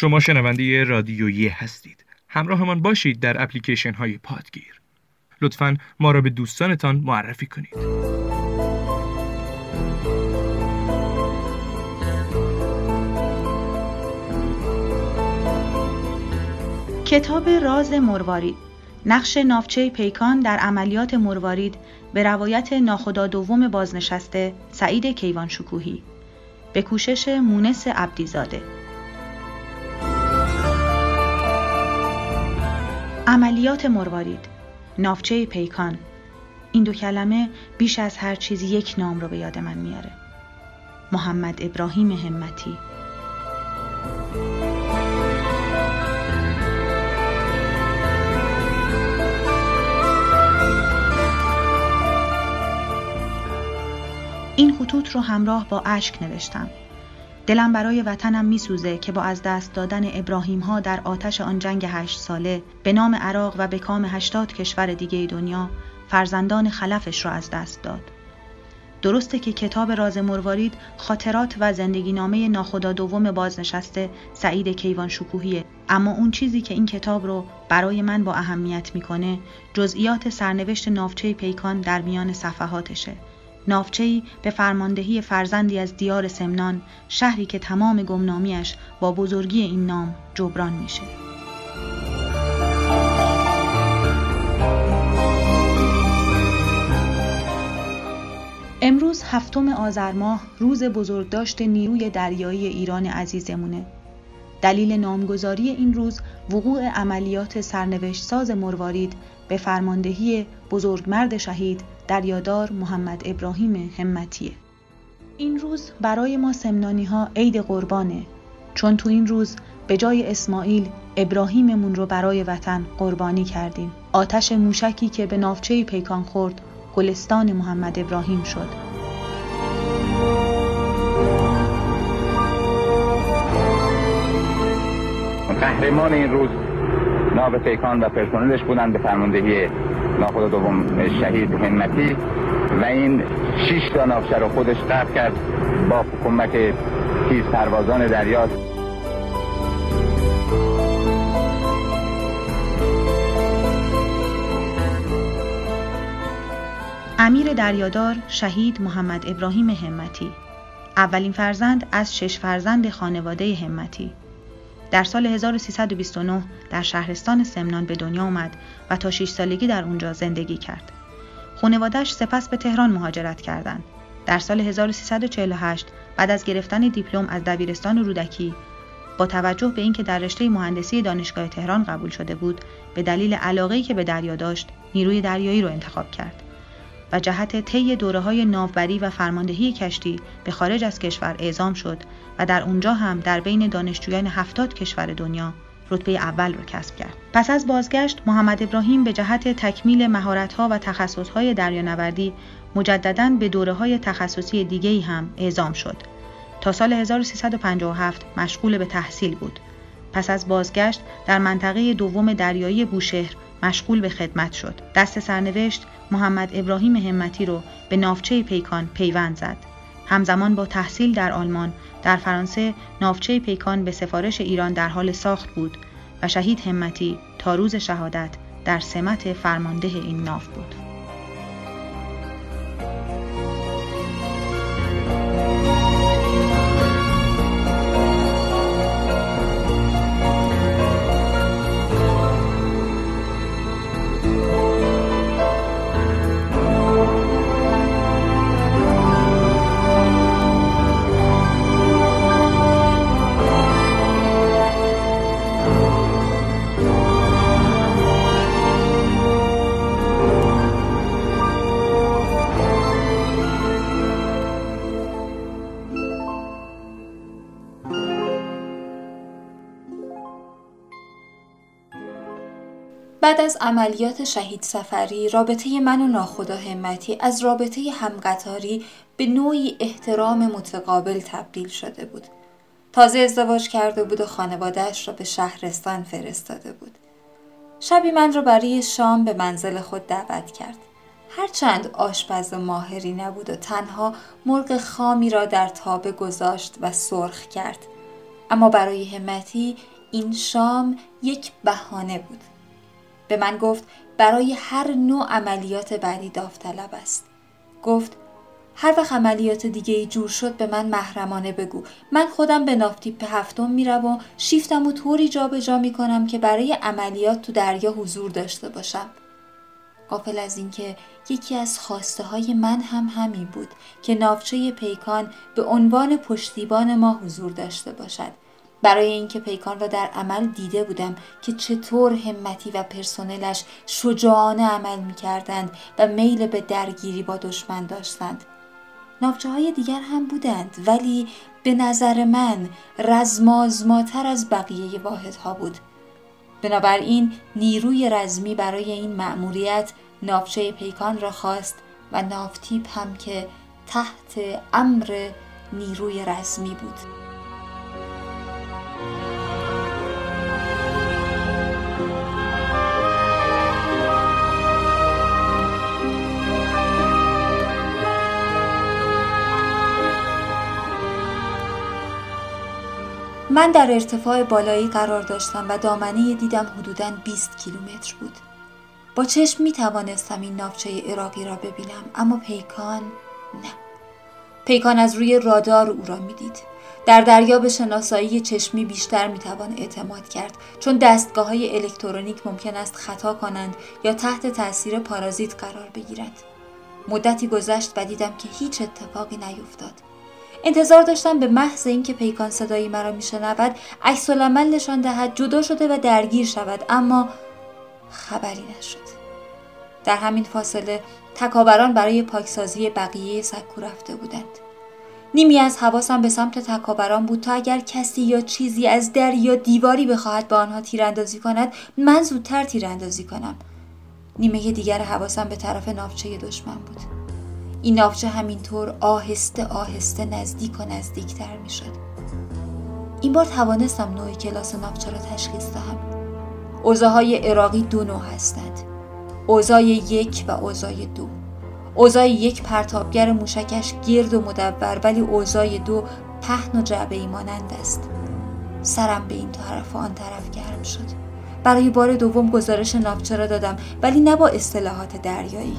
شما شنونده رادیویی هستید. همراهمان باشید در اپلیکیشن های پادگیر. لطفا ما را به دوستانتان معرفی کنید. کتاب راز مروارید نقش نافچه پیکان در عملیات مروارید به روایت ناخدا دوم بازنشسته سعید کیوان شکوهی به کوشش مونس عبدیزاده عملیات مروارید. نافچه پیکان. این دو کلمه بیش از هر چیز یک نام رو به یاد من میاره. محمد ابراهیم همتی. این خطوط رو همراه با اشک نوشتم. دلم برای وطنم میسوزه که با از دست دادن ابراهیم ها در آتش آن جنگ هشت ساله به نام عراق و به کام هشتاد کشور دیگه دنیا فرزندان خلفش را از دست داد. درسته که کتاب راز مروارید خاطرات و زندگی نامه ناخدا دوم بازنشسته سعید کیوان شکوهیه اما اون چیزی که این کتاب رو برای من با اهمیت می‌کنه جزئیات سرنوشت نافچه پیکان در میان صفحاتشه نافچه‌ای به فرماندهی فرزندی از دیار سمنان شهری که تمام گمنامیش با بزرگی این نام جبران میشه. امروز هفتم آذر ماه روز بزرگداشت نیروی دریایی ایران عزیزمونه. دلیل نامگذاری این روز وقوع عملیات سرنوشت ساز مروارید به فرماندهی بزرگمرد شهید دریادار محمد ابراهیم همتیه. این روز برای ما سمنانی ها عید قربانه چون تو این روز به جای اسماعیل ابراهیممون رو برای وطن قربانی کردیم. آتش موشکی که به نافچه پیکان خورد گلستان محمد ابراهیم شد. قهرمان این روز ناو پیکان و پرسنلش بودن به فرماندهی ناخدا دوم شهید همتی و این شش تا رو خودش قبل کرد با کمک تیز پروازان دریا امیر دریادار شهید محمد ابراهیم همتی. اولین فرزند از شش فرزند خانواده همتی. در سال 1329 در شهرستان سمنان به دنیا آمد و تا 6 سالگی در اونجا زندگی کرد. خانوادش سپس به تهران مهاجرت کردند. در سال 1348 بعد از گرفتن دیپلم از دبیرستان رودکی با توجه به اینکه در رشته مهندسی دانشگاه تهران قبول شده بود به دلیل علاقه‌ای که به دریا داشت نیروی دریایی را انتخاب کرد و جهت طی دوره های ناوبری و فرماندهی کشتی به خارج از کشور اعزام شد و در اونجا هم در بین دانشجویان هفتاد کشور دنیا رتبه اول را کسب کرد. پس از بازگشت محمد ابراهیم به جهت تکمیل مهارت‌ها و تخصص‌های دریانوردی مجددا به دوره های تخصصی دیگری هم اعزام شد. تا سال 1357 مشغول به تحصیل بود. پس از بازگشت در منطقه دوم دریایی بوشهر مشغول به خدمت شد. دست سرنوشت محمد ابراهیم همتی رو به نافچه پیکان پیوند زد. همزمان با تحصیل در آلمان در فرانسه نافچه پیکان به سفارش ایران در حال ساخت بود و شهید همتی تا روز شهادت در سمت فرمانده این ناف بود. از عملیات شهید سفری رابطه من و ناخدا همتی از رابطه همقطاری به نوعی احترام متقابل تبدیل شده بود. تازه ازدواج کرده بود و خانوادهش را به شهرستان فرستاده بود. شبی من را برای شام به منزل خود دعوت کرد. هرچند آشپز ماهری نبود و تنها مرغ خامی را در تابه گذاشت و سرخ کرد. اما برای همتی این شام یک بهانه بود. به من گفت برای هر نوع عملیات بعدی داوطلب است. گفت هر وقت عملیات دیگه ای جور شد به من محرمانه بگو. من خودم به نافتیپ هفتم میرم و شیفتم و طوری جابجا می‌کنم که برای عملیات تو دریا حضور داشته باشم. قافل از اینکه یکی از خواسته های من هم همین بود که نافچه پیکان به عنوان پشتیبان ما حضور داشته باشد. برای اینکه پیکان را در عمل دیده بودم که چطور همتی و پرسنلش شجاعانه عمل می کردند و میل به درگیری با دشمن داشتند. نافچه های دیگر هم بودند ولی به نظر من رزمازماتر از بقیه واحدها بود. بنابراین نیروی رزمی برای این مأموریت نافچه پیکان را خواست و نافتیپ هم که تحت امر نیروی رزمی بود. من در ارتفاع بالایی قرار داشتم و دامنه دیدم حدوداً 20 کیلومتر بود. با چشم می توانستم این نافچه عراقی را ببینم اما پیکان نه. پیکان از روی رادار او را می‌دید. در دریا به شناسایی چشمی بیشتر می توان اعتماد کرد چون دستگاه های الکترونیک ممکن است خطا کنند یا تحت تاثیر پارازیت قرار بگیرند. مدتی گذشت و دیدم که هیچ اتفاقی نیفتاد. انتظار داشتم به محض اینکه پیکان صدایی مرا میشنود عکس العمل نشان دهد جدا شده و درگیر شود اما خبری نشد. در همین فاصله تکابران برای پاکسازی بقیه سکو رفته بودند. نیمی از حواسم به سمت تکابران بود تا اگر کسی یا چیزی از در یا دیواری بخواهد به آنها تیراندازی کند من زودتر تیراندازی کنم. نیمه دیگر حواسم به طرف نافچه دشمن بود. این نافچه همینطور آهسته آهسته نزدیک و نزدیکتر می شد. این بار توانستم نوع کلاس نافچه را تشخیص دهم. اوضاهای عراقی دو نوع هستند. اوضاع یک و اوضاع دو. اوضاع یک پرتابگر موشکش گرد و مدبر ولی اوضاع دو پهن و جعبه مانند است. سرم به این طرف و آن طرف گرم شد. برای بار دوم گزارش نافچه را دادم ولی نه با اصطلاحات دریایی.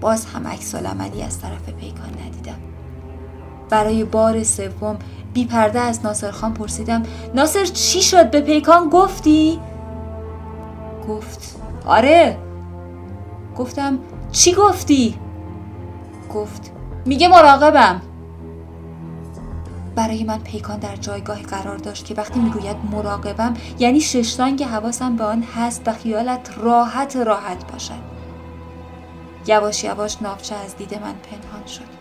باز هم عکس عملی از طرف پیکان ندیدم برای بار سوم بی پرده از ناصر خان پرسیدم ناصر چی شد به پیکان گفتی؟ گفت آره گفتم چی گفتی؟ گفت میگه مراقبم برای من پیکان در جایگاهی قرار داشت که وقتی می‌گوید مراقبم یعنی ششتانگ حواسم به آن هست و خیالت راحت راحت باشد یواش یواش نافچه از دید من پنهان شد.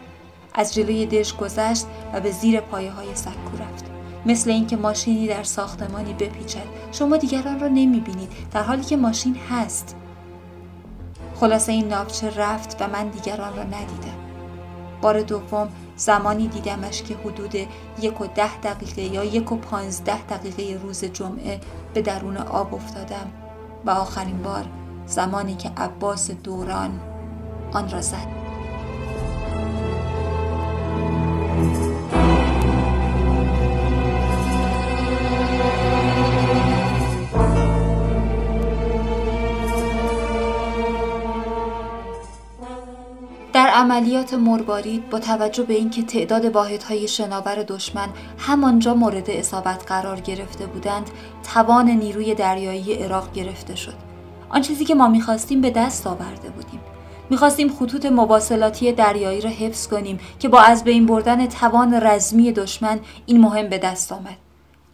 از جلوی دش گذشت و به زیر پایه های سکو رفت. مثل اینکه ماشینی در ساختمانی بپیچد. شما دیگران را نمی بینید در حالی که ماشین هست. خلاصه این نافچه رفت و من دیگران را ندیدم. بار دوم زمانی دیدمش که حدود یک و ده دقیقه یا یک و پانزده دقیقه روز جمعه به درون آب افتادم. و آخرین بار زمانی که عباس دوران آن را زد. در عملیات مربارید با توجه به اینکه تعداد واحدهای شناور دشمن همانجا مورد اصابت قرار گرفته بودند توان نیروی دریایی عراق گرفته شد. آن چیزی که ما می‌خواستیم به دست آورده بودیم. می‌خواستیم خطوط مواصلاتی دریایی را حفظ کنیم که با از بین بردن توان رزمی دشمن این مهم به دست آمد.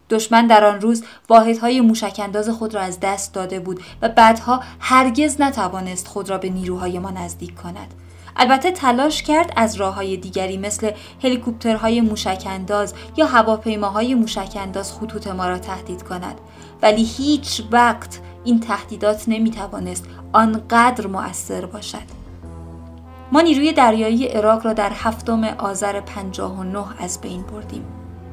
دشمن در آن روز واحدهای موشکانداز خود را از دست داده بود و بعدها هرگز نتوانست خود را به نیروهای ما نزدیک کند. البته تلاش کرد از راه های دیگری مثل هلیکوپترهای موشکانداز یا هواپیماهای موشکانداز خطوط ما را تهدید کند ولی هیچ وقت این تهدیدات نمی توانست آنقدر مؤثر باشد. ما نیروی دریایی عراق را در هفتم آذر 59 از بین بردیم.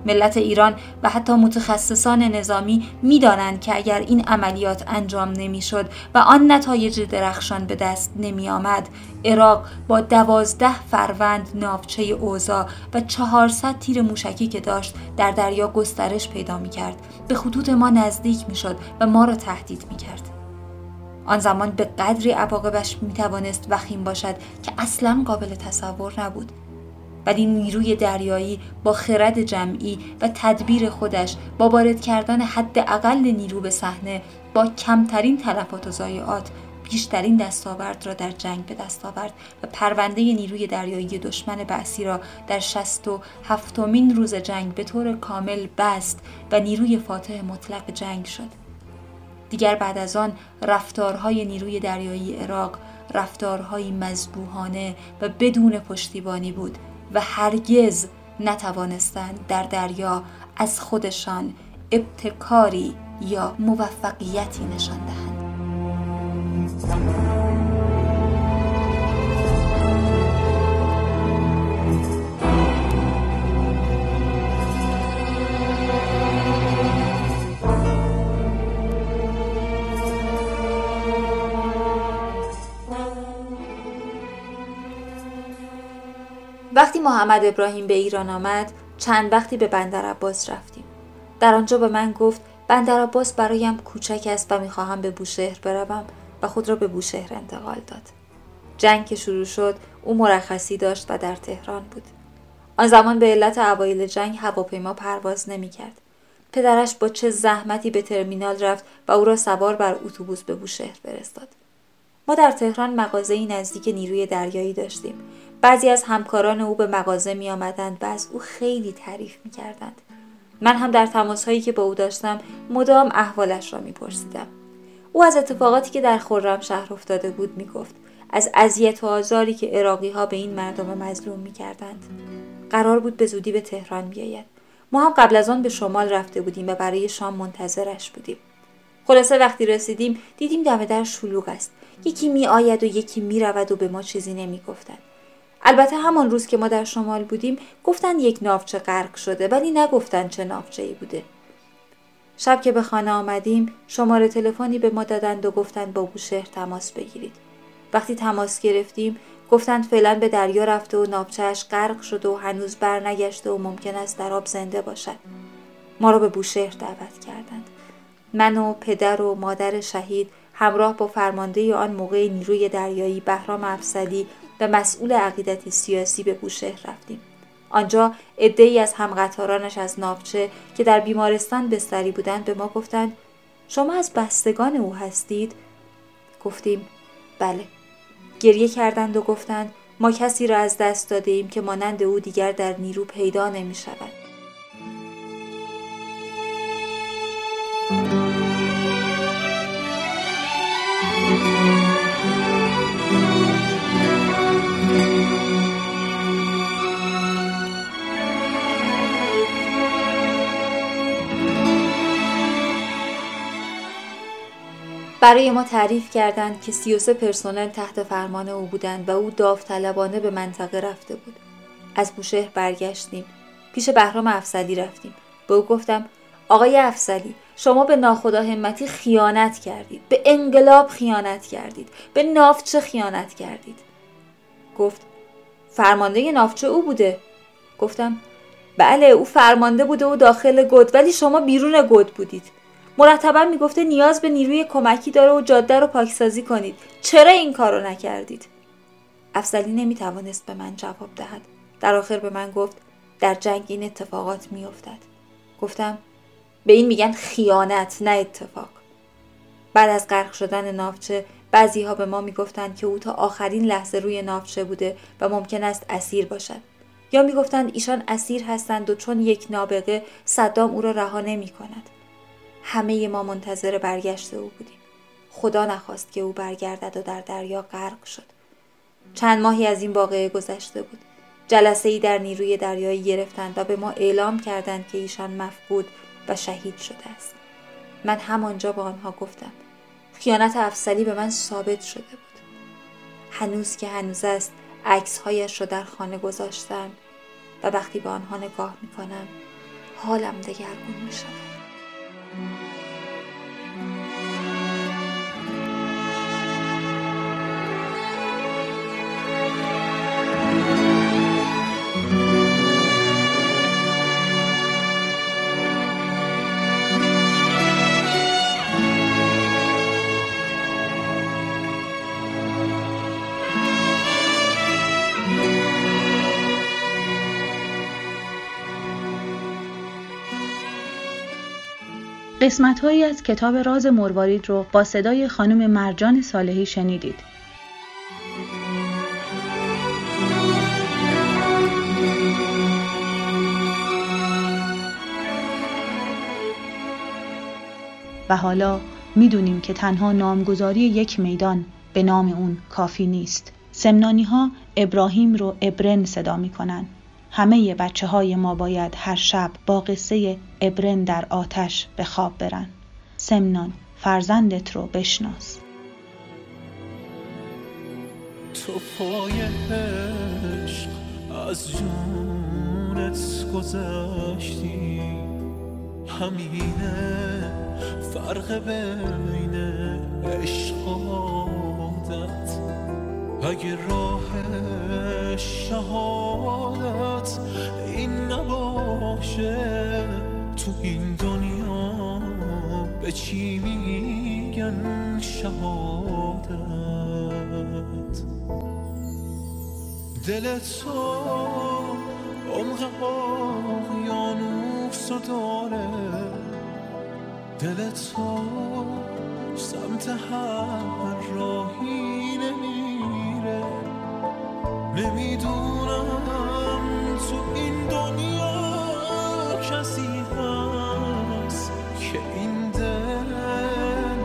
ملت ایران و حتی متخصصان نظامی می‌دانند که اگر این عملیات انجام نمی‌شد و آن نتایج درخشان به دست نمی آمد عراق با دوازده فروند ناوچه اوزا و چهارصد تیر موشکی که داشت در دریا گسترش پیدا می کرد به خطوط ما نزدیک می شد و ما را تهدید می کرد. آن زمان به قدری عواقبش می توانست وخیم باشد که اصلا قابل تصور نبود. ولی نیروی دریایی با خرد جمعی و تدبیر خودش با وارد کردن حداقل نیرو به صحنه با کمترین تلفات و ضایعات بیشترین دستاورد را در جنگ به دست آورد و پرونده نیروی دریایی دشمن بعثی را در شست و هفتمین روز جنگ به طور کامل بست و نیروی فاتح مطلق جنگ شد. دیگر بعد از آن رفتارهای نیروی دریایی عراق رفتارهایی مذبوحانه و بدون پشتیبانی بود و هرگز نتوانستند در دریا از خودشان ابتکاری یا موفقیتی نشان دهند. محمد ابراهیم به ایران آمد چند وقتی به بندر عباس رفتیم. در آنجا به من گفت بندر عباس برایم کوچک است و می‌خواهم به بوشهر بروم و خود را به بوشهر انتقال داد. جنگ که شروع شد او مرخصی داشت و در تهران بود. آن زمان به علت اوایل جنگ هواپیما پرواز نمی‌کرد. پدرش با چه زحمتی به ترمینال رفت و او را سوار بر اتوبوس به بوشهر فرستاد. ما در تهران مغازه نزدیک نیروی دریایی داشتیم. بعضی از همکاران او به مغازه می آمدند و از او خیلی تعریف می کردند. من هم در تماس هایی که با او داشتم مدام احوالش را می پرسیدم. او از اتفاقاتی که در خرم شهر افتاده بود می گفت. از اذیت و آزاری که اراقی ها به این مردم مظلوم می کردند. قرار بود به زودی به تهران بیاید. ما هم قبل از آن به شمال رفته بودیم و برای شام منتظرش بودیم. خلاصه وقتی رسیدیم دیدیم دم در شلوغ است. یکی می آید و یکی می رود و به ما چیزی نمی گفتند. البته همان روز که ما در شمال بودیم گفتن یک ناوچه غرق شده ولی نگفتن چه ناوچه ای بوده. شب که به خانه آمدیم شماره تلفنی به ما دادند و گفتند با بوشهر تماس بگیرید. وقتی تماس گرفتیم گفتند فعلا به دریا رفته و ناوچهش غرق شده و هنوز برنگشته و ممکن است در آب زنده باشد. ما را به بوشهر دعوت کردند. من و پدر و مادر شهید همراه با فرمانده آن موقع نیروی دریایی بهرام افسلی و مسئول عقیدتی سیاسی به بوشهر رفتیم. آنجا عدهای از همقطارانش از ناوچه که در بیمارستان بستری بودند به ما گفتند شما از بستگان او هستید؟ گفتیم بله. گریه کردند و گفتند ما کسی را از دست داده ایم که مانند او دیگر در نیرو پیدا نمی شود. برای ما تعریف کردند که 33 پرسنل تحت فرمان او بودند و او داوطلبانه به منطقه رفته بود. از بوشهر برگشتیم. پیش بهرام افسلی رفتیم. به او گفتم آقای افسلی شما به ناخدا همتی خیانت کردید. به انقلاب خیانت کردید. به نافچه خیانت کردید. گفت فرمانده نافچه او بوده. گفتم بله او فرمانده بوده و داخل گد ولی شما بیرون گد بودید. مرتبا می‌گفته نیاز به نیروی کمکی داره و جاده رو پاکسازی کنید. چرا این کارو نکردید؟ افسلی نمی‌توانست به من جواب دهد. در آخر به من گفت در جنگ این اتفاقات میافتد. گفتم به این میگن خیانت نه اتفاق. بعد از غرق شدن نافچه بعضی ها به ما می‌گفتند که او تا آخرین لحظه روی نافچه بوده و ممکن است اسیر باشد. یا می‌گفتند ایشان اسیر هستند و چون یک نابغه صدام او را رها نمی کند. همه ما منتظر برگشت او بودیم. خدا نخواست که او برگردد و در دریا غرق شد. چند ماهی از این واقعه گذشته بود. جلسه ای در نیروی دریایی گرفتند و به ما اعلام کردند که ایشان مفقود و شهید شده است. من همانجا با آنها گفتم خیانت افسلی به من ثابت شده بود. هنوز که هنوز است عکسهایش را در خانه گذاشتم و وقتی به آنها نگاه می‌کنم حالم دگرگون می شود. قسمت هایی از کتاب راز مروارید رو با صدای خانم مرجان صالحی شنیدید. و حالا می‌دونیم که تنها نامگذاری یک میدان به نام اون کافی نیست. سمنانی ها ابراهیم رو ابرن صدا می‌کنن همه بچه های ما باید هر شب با قصه ابرن در آتش به خواب برن. سمنان فرزندت رو بشناس. تو پای عشق از جونت گذشتی. همینه فرق بین عشق اگه راه شهادت این نباشه تو این دنیا به چی میگن شهادت؟ دل تو عمق اقیانوس داره. دل تو سمت هر راهی نمی‌دونم تو این دنیا کسی هست که این دل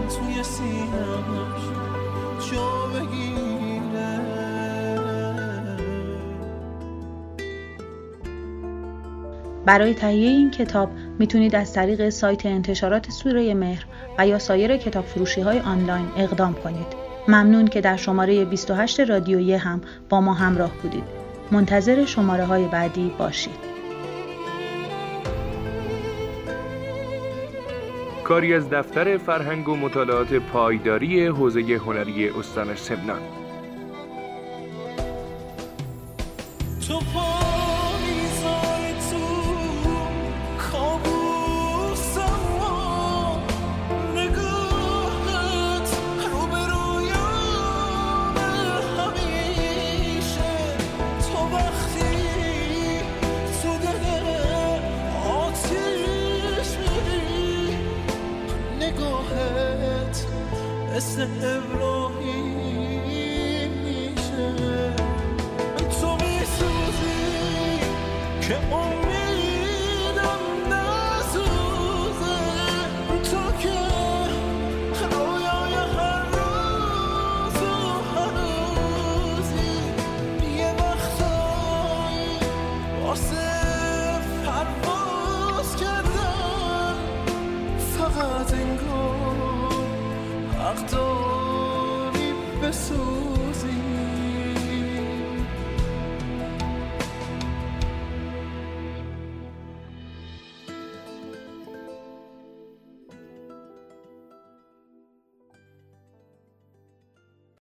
توی سینش جا بگیره برای تهیه این کتاب می‌تونید از طریق سایت انتشارات سوره مهر و یا سایر کتاب فروشی های آنلاین اقدام کنید. ممنون که در شماره 28 رادیویی هم با ما همراه بودید. منتظر شماره های بعدی باشید. کاری از دفتر فرهنگ و مطالعات پایداری حوزه هنری استان سمنان